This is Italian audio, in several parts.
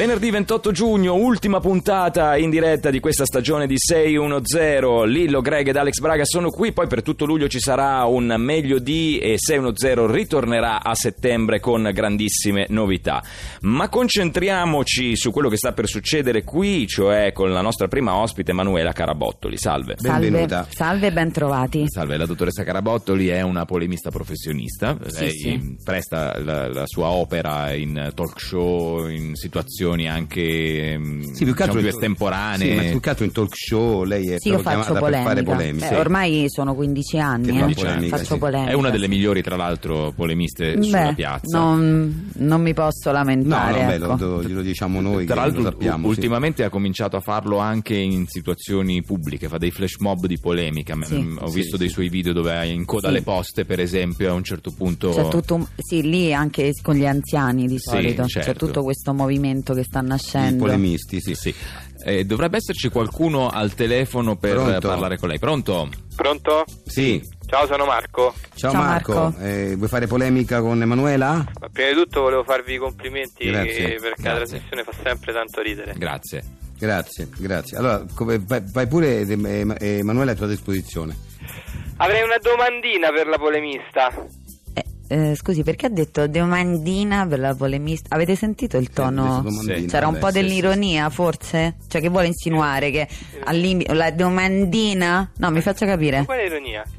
Venerdì 28 giugno, ultima puntata in diretta di questa stagione di 610. Lillo, Greg ed Alex Braga sono qui, poi per tutto luglio ci sarà un meglio di e 610 ritornerà a settembre con grandissime novità. Ma concentriamoci su quello che sta per succedere qui, cioè con la nostra prima ospite Emanuela Carabottoli. Salve. Benvenuta. Salve, salve e ben trovati. Salve, la dottoressa Carabottoli è una polemista professionista, Sì, lei sì. presta la, la sua opera in talk show, in situazioni anche mm, Sì, più che diciamo, altro più estemporanee. Sì, ma più che altro in talk show lei è Sì, io faccio chiamata per fare polemica. polemica. Beh, ormai sono 15 anni, eh. polemica, faccio sì. polemica. È una delle migliori, tra l'altro, polemiste sulla Beh, piazza. non, non mi posso No, lamentare. no, beh, ecco. lo, lo- glielo diciamo noi Tra che l'altro, lo sappiamo. u- sì. ultimamente ha cominciato a farlo anche in situazioni pubbliche, fa dei flash mob di polemica. Sì. Ho Sì, visto sì. dei suoi video dove è in coda Sì. alle poste, per esempio, a un certo punto. C'è tutto un- sì, lì anche con gli anziani di Sì, solito certo. c'è tutto questo movimento che sta I nascendo. polemisti, sì. Sì. Eh, dovrebbe esserci qualcuno al telefono per Pronto? parlare con lei. Pronto? Pronto? Sì. Ciao, sono Marco. Ciao, Ciao, Marco, Marco. Eh, vuoi fare polemica con Emanuela? Ma prima di tutto volevo farvi i complimenti Grazie. perché la Grazie. trasmissione fa sempre tanto ridere. Grazie. Grazie, grazie. Allora, come- vai, vai pure eh, eh, Emanuela è a tua disposizione. Avrei una domandina per la polemista. Eh, eh, scusi, perché ha detto domandina per la polemista? Avete sentito il tono? Adesso domandina, Sì. C'era un po' sì, dell'ironia, forse? Cioè, che vuole insinuare che all'inizio la domandina? No, mi faccia Ma capire. quale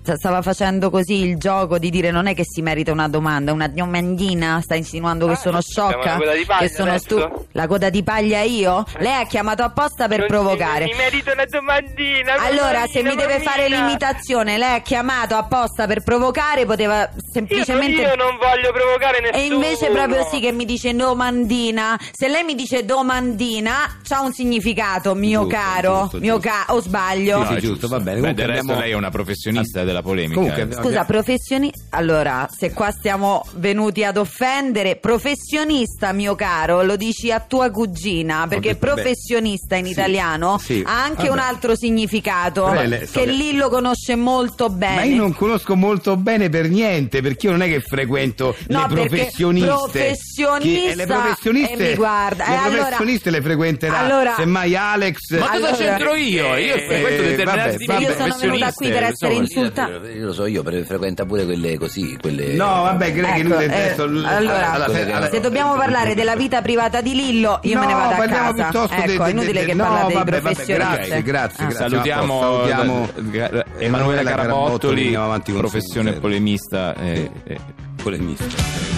Sta- Stava facendo così il gioco di dire non è che si merita una domanda, una domandina. Sta insinuando che Ah, sono sciocca? la coda di paglia che sono adesso? stu- La coda di paglia io? Lei ha chiamato apposta per Non provocare. Mi, merito una domandina. Allora, se mi deve fare l'imitazione, lei ha chiamato apposta per provocare, poteva semplicemente. Io non voglio provocare nessuno. E invece proprio sì che mi dice domandina. Se lei mi dice domandina, c'ha un significato, mio Giusto, caro. giusto, mio giusto. ca- o sbaglio? Sì, sì, giusto, va bene. Beh, Comunque del resto abbiamo- lei è una professionista della polemica. Comunque, eh. Scusa, professioni... Allora, se qua stiamo venuti ad offendere, professionista, mio caro, lo dici a tua cugina, perché beh, professionista in sì, italiano sì, ha anche vabbè. un altro significato lei- so che che- lì lo conosce molto bene. Ma io non conosco molto bene per niente, perché io non è che frequento No, le professioniste. professionista- Che- e le professioniste, e mi guarda, le e allora- professioniste le frequenterà. allora- Semmai Alex. Ma cosa Allora- c'entro io? Io Eh, frequento determinati vabbè, vabbè. Io sono venuta qui per essere professioniste, insultata. Io lo so io, frequenta pure quelle così, quelle... No, vabbè, credi che Ecco, lui eh, adesso. allora, allora, se dobbiamo parlare della vita privata di Lillo, io me ne No, vado a parliamo casa. piuttosto Ecco, de- è de- inutile de- che no, parlate vabbè, di vabbè, professionisti. grazie, grazie, Ah. grazie. Salutiamo, Salutiamo Emanuela Emanuela Carabottoli, professione polemista. eh, eh. polemista.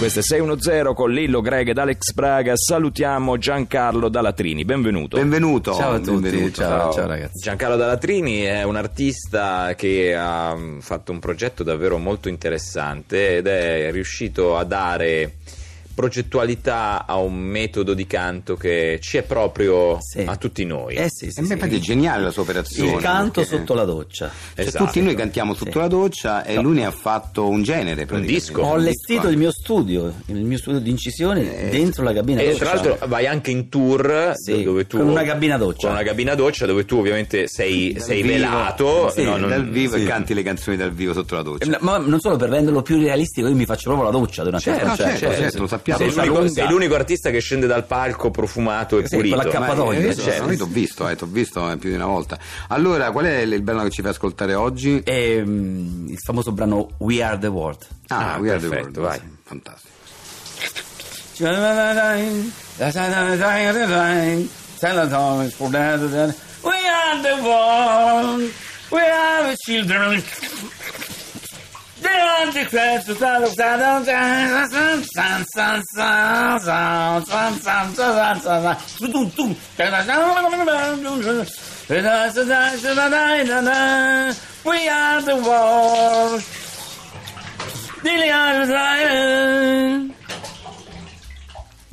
Questo è 610 con Lillo, Greg ed Alex Braga. Salutiamo Giancarlo Dalatrini. Benvenuto. Benvenuto. Ciao a tutti, benvenuto. ciao, ciao ragazzi. Giancarlo Dalatrini è un artista che ha fatto un progetto davvero molto interessante ed è riuscito a dare progettualità a un metodo di canto che ci è proprio Sì. a tutti noi. Eh sì, sì, E sì. infatti è geniale la sua operazione. Il canto perché- sotto la doccia. Cioè, Esatto. tutti noi cantiamo sotto Sì. la doccia e lui ne ha fatto un genere. praticamente. disco. Ho Un allestito il mio studio, il mio studio di incisioni Eh, dentro la cabina E doccia. tra l'altro vai anche in tour Sì, dove tu con una cabina doccia. con una cabina doccia dove tu ovviamente sei, sei vivo. velato Sì, no, non- dal vivo sì. e canti le canzoni dal vivo sotto la doccia. Eh, Ma non solo per renderlo più realistico, io mi faccio proprio la doccia durante Certo, il concerto. certo, Sì, certo, sì. lo sappiamo. Sei, Senza l'unico, sei l'unico artista che scende dal palco profumato e Sì, pulito con la Ma cappatoio. io, certo. io t'ho visto, eh, t'ho visto eh, più di una volta. Allora, qual è il brano che ci fai ascoltare oggi? E, mm, il famoso brano We Are the World. Ah, Ah, We Are the perfetto, World. vai. Fantastico. We are the world, we are the children. They are the crest of the We are the world.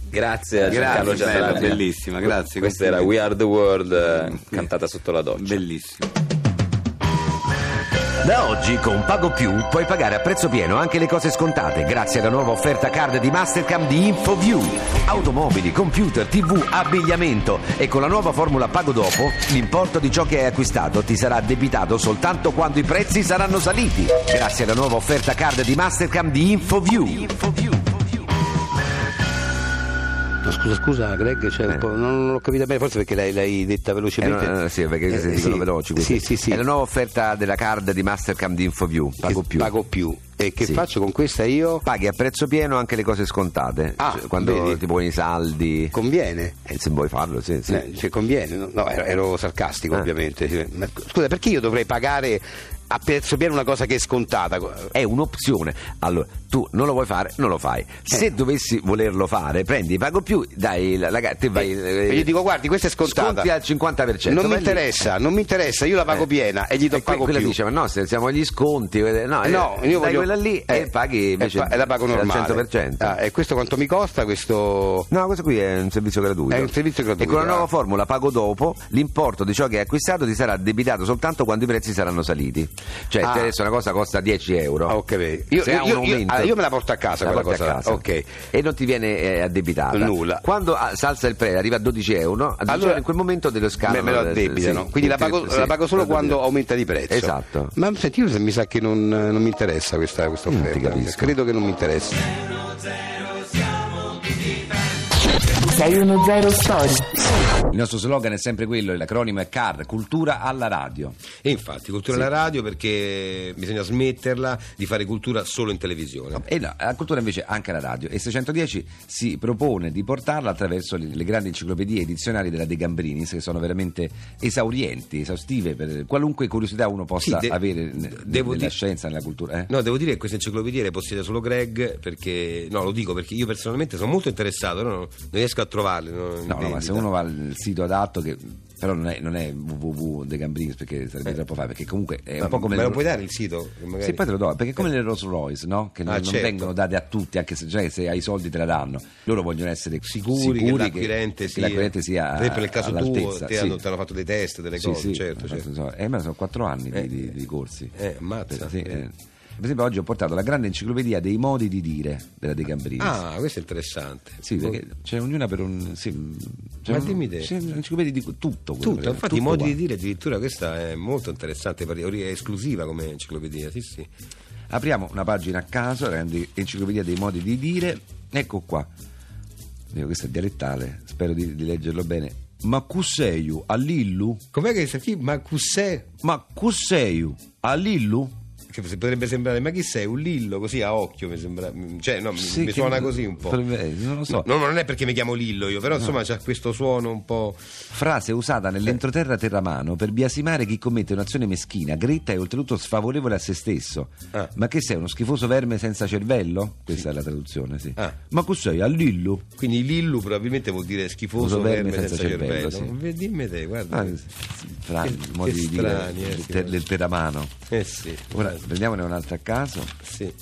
grazie a Giancarlo Giandalatrini. bellissima, grazie. questa era We Are the World eh, cantata sotto la doccia Bellissimo. Da oggi con Pago Più puoi pagare a prezzo pieno anche le cose scontate grazie alla nuova offerta card di Mastercam di InfoView. Automobili, computer, tv, abbigliamento e con la nuova formula Pago Dopo l'importo di ciò che hai acquistato ti sarà addebitato soltanto quando i prezzi saranno saliti. Grazie alla nuova offerta card di Mastercam di InfoView. No, scusa, scusa, Greg, cioè, po'- non, l'ho capita bene, forse perché l'hai, l'hai detta Eh, velocemente. no, eh, sì, perché Eh, dicono sì, veloci. Sì, sì, sì. È la nuova offerta della card di Mastercam di InfoView. Pago Che più. Pago più. E che Sì. faccio con questa io? Paghi a prezzo pieno anche le cose scontate. Ah, Cioè, quando vedi. ti poni i saldi. Conviene. Eh, se vuoi farlo, sì. sì. Eh, cioè, conviene, no, No, ero, sarcastico Eh. ovviamente. Ma, scusa, perché io dovrei pagare a pieno una cosa che è scontata? È un'opzione. Allora, tu non lo vuoi fare, non lo fai. Se Eh. dovessi volerlo fare, prendi pago più, dai la, la te vai. E io dico, guardi, questa è scontata. Sconti al 50%. Non mi vai lì. interessa, non mi interessa, io la pago Eh. piena e gli do E pago quella più. dice, ma no, se siamo agli sconti, eh, no, eh, no, io voglio quella lì eh, e paghi invece e pa- la pago al normale. 100%. Ah, e questo quanto mi costa? Questo No, questo qui è un servizio gratuito. È un servizio gratuito, E con la nuova ah. formula pago dopo, l'importo di ciò che hai acquistato ti sarà debitato soltanto quando i prezzi saranno saliti. Cioè, Ah. se adesso una cosa costa 10 euro. Ah, ok, vedi. Io- se io- ha un io- aumento, ah, io me la porto a casa la quella cosa. a casa. Ok. E non ti viene eh, addebitata. Nulla. Quando ah, salza il prezzo, arriva a 12 euro, a 12 Allora, euro in quel momento te lo scalano. me, me lo addebitano. sì, Quindi la pago, sì, la pago solo quando aumenta di prezzo. Esatto. Ma senti, io mi sa che non, non mi interessa questa, questa offerta. Credo che non mi interessa. 610 Story. Il nostro slogan è sempre quello, l'acronimo è CAR, cultura alla radio. E infatti, cultura alla radio perché bisogna smetterla di fare cultura solo in televisione. E no, la cultura invece anche alla radio e 610 si propone di portarla attraverso le, le grandi enciclopedie e dizionari della De Gambrinis che sono veramente esaurienti, esaustive per qualunque curiosità uno possa Sì, de- avere devo nella dire- scienza, nella cultura. eh. No, devo dire che queste enciclopedie le possiede solo Greg perché, no, lo dico perché io personalmente sono molto interessato, però non, riesco a trovarle. no, No, no, ma se uno va al sito adatto che però non è, non è www.degambrini perché sarebbe troppo facile perché comunque è un Ma po' come me le- lo puoi dare il sito? Che magari- Sì, poi te lo do, perché come le Rolls Royce, no? Che non, Ah, non certo. vengono date a tutti, anche se, cioè, se hai i soldi te la danno. Loro vogliono essere Sicuri, che l'acquirente che sia, l'acquirente sia per esempio nel caso tuo te sì. hanno, ti hanno fatto dei test, delle Sì, cose, sì, certo, certo. fatto- so- eh, ma sono quattro anni di, Eh, di- di corsi. eh, ammazza. Sì, eh. Per esempio oggi ho portato la grande enciclopedia dei modi di dire della De Gambrini. Ah, questo è interessante. Sì, perché c'è ognuna per un... Sì, c'è Ma un- dimmi te. C'è un'enciclopedia di tutto. Tutto, infatti tutto i modi qua. di dire addirittura questa è molto interessante, è esclusiva come enciclopedia, sì sì. Apriamo una pagina a caso, enciclopedia dei modi di dire. Ecco qua. Questo è dialettale, spero di, di leggerlo bene. Ma cusseiu all'illu? Com'è che qui? Ma cos'è? Ma cusseiu all'illu? Che potrebbe sembrare, ma chi sei? Un Lillo così a occhio mi sembra. Cioè, no, mi- Sì, mi suona così un po'. potrebbe- non lo so. No, non è perché mi chiamo Lillo io, però insomma c'ha questo suono un po'. Frase usata nell'entroterra terramano per biasimare chi commette un'azione meschina, gretta e oltretutto sfavorevole a se stesso. Ah. Ma che sei, uno schifoso verme senza cervello? Questa è la traduzione, sì. Ah. Ma cos'è? All'illu? Quindi Lillu probabilmente vuol dire schifoso verme, senza, cervello. sì. Vedi, Dimmi te, guarda. Ah, fra Che- modi che di dire strani, eh, del, sì, no. del terramano. Eh sì. Ora prendiamone un'altra a caso. Sì.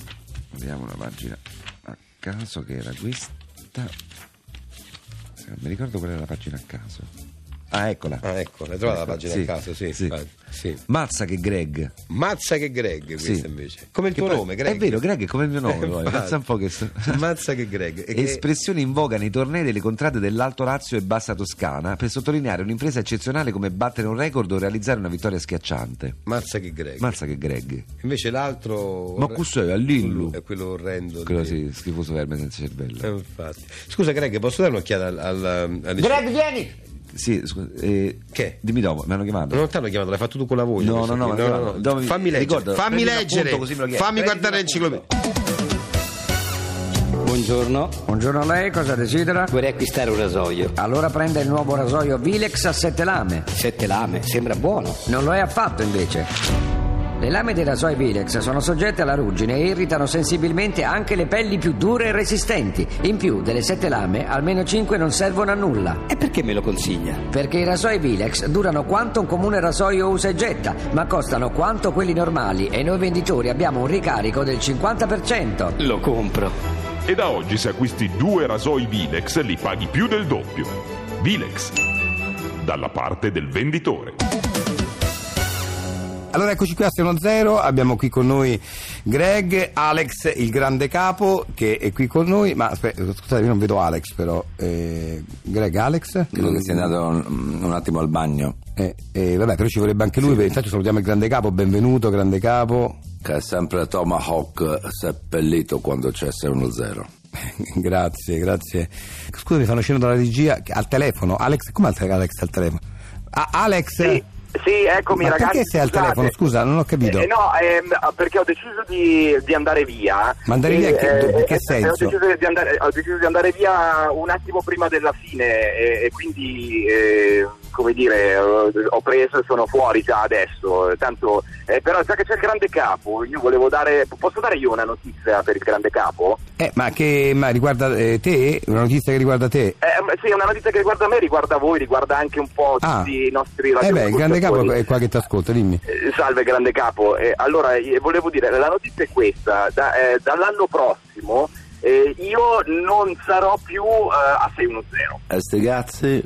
Vediamo una pagina a caso che era questa. Non mi ricordo qual era la pagina a caso. Ah, eccola. Ah, ecco, l'hai trovata la pagina sì, a caso, sì. sì. sì. Mazza che Greg. Mazza che Greg questa Sì. invece. Come il Che tuo poi- nome, Greg. È vero, Greg è come il mio nome. Eh, poi. infatti. Pensa un po' che. Mazza che Greg. E che- Espressione in voga nei tornei delle contrade dell'Alto Lazio e Bassa Toscana per sottolineare un'impresa eccezionale come battere un record o realizzare una vittoria schiacciante. Mazza che Greg. Mazza che Greg. Invece l'altro. Ma cos'è? All'illu? È quello orrendo. Quello di- sì, schifoso verme senza cervello. Eh, infatti. Scusa, Greg, posso dare un'occhiata al. al, al- Greg, vieni! Sì, scusa, eh, Che? Dimmi dopo, mi hanno chiamato. Non ti hanno chiamato, l'hai fatto tu con la voce. No, no, no, no, no, dove- Fammi leggere. ricorda, fammi leggere. appunto così me lo chiedi. Fammi guardare l'enciclopedia. Buongiorno, Buongiorno a lei, cosa desidera? vorrei acquistare un rasoio. Allora prenda il nuovo rasoio Vilex a sette lame. Sette lame, sembra buono. Non lo è affatto invece. Le lame dei rasoi Vilex sono soggette alla ruggine e irritano sensibilmente anche le pelli più dure e resistenti. In più, delle sette lame, almeno cinque non servono a nulla. E perché me lo consiglia? Perché i rasoi Vilex durano quanto un comune rasoio usa e getta, ma costano quanto quelli normali e noi venditori abbiamo un ricarico del 50%. Lo compro. E da oggi se acquisti due rasoi Vilex li paghi più del doppio. Vilex, dalla parte del venditore. Allora eccoci qui a 610, abbiamo qui con noi Greg, Alex, il grande capo, che è qui con noi, ma aspetta, scusate, io non vedo Alex però. Eh, Greg, Alex? Credo che sia andato un, un attimo al bagno. Eh, eh, vabbè, però ci vorrebbe anche lui, intanto salutiamo il grande capo, benvenuto grande capo. Che è sempre Tomahawk seppellito quando c'è 610. grazie, grazie. Scusa, mi fanno scena dalla regia al telefono. Alex, come al Alex al telefono? Ah, Alex? Sì. Sì, eccomi Ma ragazzi. perché sei al scusate. telefono? Scusa, non ho capito. Eh, no, ehm, perché ho deciso di, di andare via. Ma andare via in che- eh, che eh, senso? Ho deciso, di andare, ho deciso di andare via un attimo prima della fine e, e quindi, eh, come dire, ho ho preso e sono fuori già adesso. Tanto, eh, però sa che c'è il grande capo, io volevo dare... Posso dare io una notizia per il grande capo? Eh, ma che ma riguarda eh, te? Una notizia che riguarda te? Eh, sì, è una notizia che riguarda me, riguarda voi, riguarda anche un po' Ah. tutti i nostri Eh beh, il grande capo è qua che ti ascolta, dimmi. Eh, Salve grande capo, Eh, allora eh, volevo dire, la notizia è questa, Da- eh, dall'anno prossimo eh, io non sarò più eh, a 610. E sti cazzi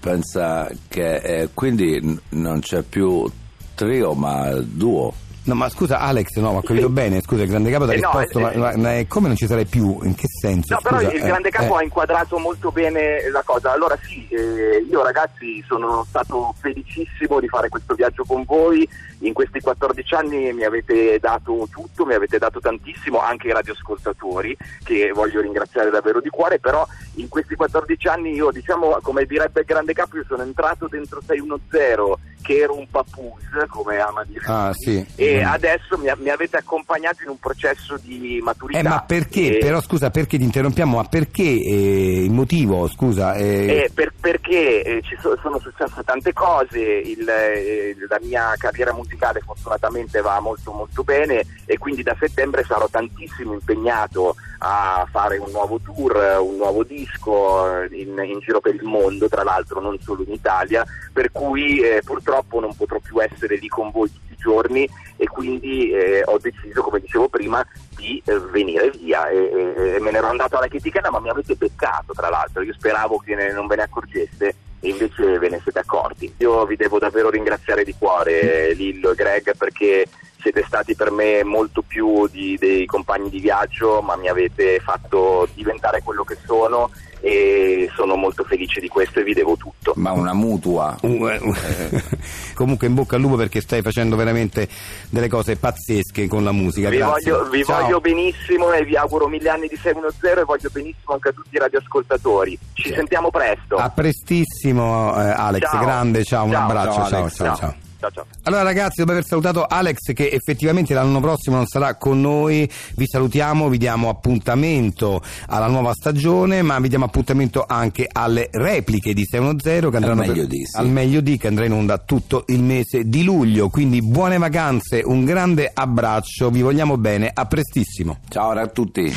pensa che eh, quindi non c'è più trio ma duo. No, ma scusa Alex, no, ma ho capito bene, scusa, il grande capo ti ha Eh, no, risposto, eh, ma, eh, ma- ma come non ci sarei più? In che senso? No, però Scusa, il eh, grande capo eh. ha inquadrato molto bene la cosa. Allora sì, eh, io ragazzi sono stato felicissimo di fare questo viaggio con voi. In questi 14 anni mi avete dato tutto, mi avete dato tantissimo, anche i radioascoltatori, che voglio ringraziare davvero di cuore, però in questi 14 anni io, diciamo, come direbbe il grande capo, io sono entrato dentro 610, che ero un papus, come ama dire Ah, sì. e Mm. adesso mi, mi avete accompagnato in un processo di maturità. Eh, ma perché? E- Però scusa, perché ti interrompiamo? Ma perché eh, il motivo? Scusa, eh, Eh, per- perché eh, ci so- sono successe tante cose, il, eh, la mia carriera musicale fortunatamente va molto molto bene e quindi da settembre sarò tantissimo impegnato a fare un nuovo tour, un nuovo disco in, in giro per il mondo, tra l'altro non solo in Italia, per cui eh, purtroppo non potrò più essere lì con voi tutti i giorni e quindi eh, ho deciso, come dicevo prima, di eh, venire via e, e- me ne ero andato alla chitichella ma mi avete beccato tra l'altro, io speravo che ne- non ve ne accorgeste e invece ve ne siete accorti. Io vi devo davvero ringraziare di cuore Lillo e Greg perché siete stati per me molto più di- dei compagni di viaggio ma mi avete fatto diventare quello che sono e sono molto felice di questo e vi devo tutto. Ma una mutua. Uh, eh, uh. Comunque in bocca al lupo perché stai facendo veramente delle cose pazzesche con la musica. Vi, voglio, vi voglio benissimo e vi auguro mille anni di 610 e voglio benissimo anche a tutti i radioascoltatori. Ci sentiamo presto. A prestissimo eh, Alex, Ciao. grande, ciao, un Ciao. abbraccio, Ciao, ciao, Alex. ciao, Ciao. Ciao. Ciao. Allora ragazzi, dopo aver salutato Alex che effettivamente l'anno prossimo non sarà con noi, vi salutiamo, vi diamo appuntamento alla nuova stagione, ma vi diamo appuntamento anche alle repliche di 610 che andranno meglio per- di, sì. al meglio di che andrà in onda tutto il mese di luglio, quindi buone vacanze, un grande abbraccio, vi vogliamo bene, a prestissimo. Ciao a tutti.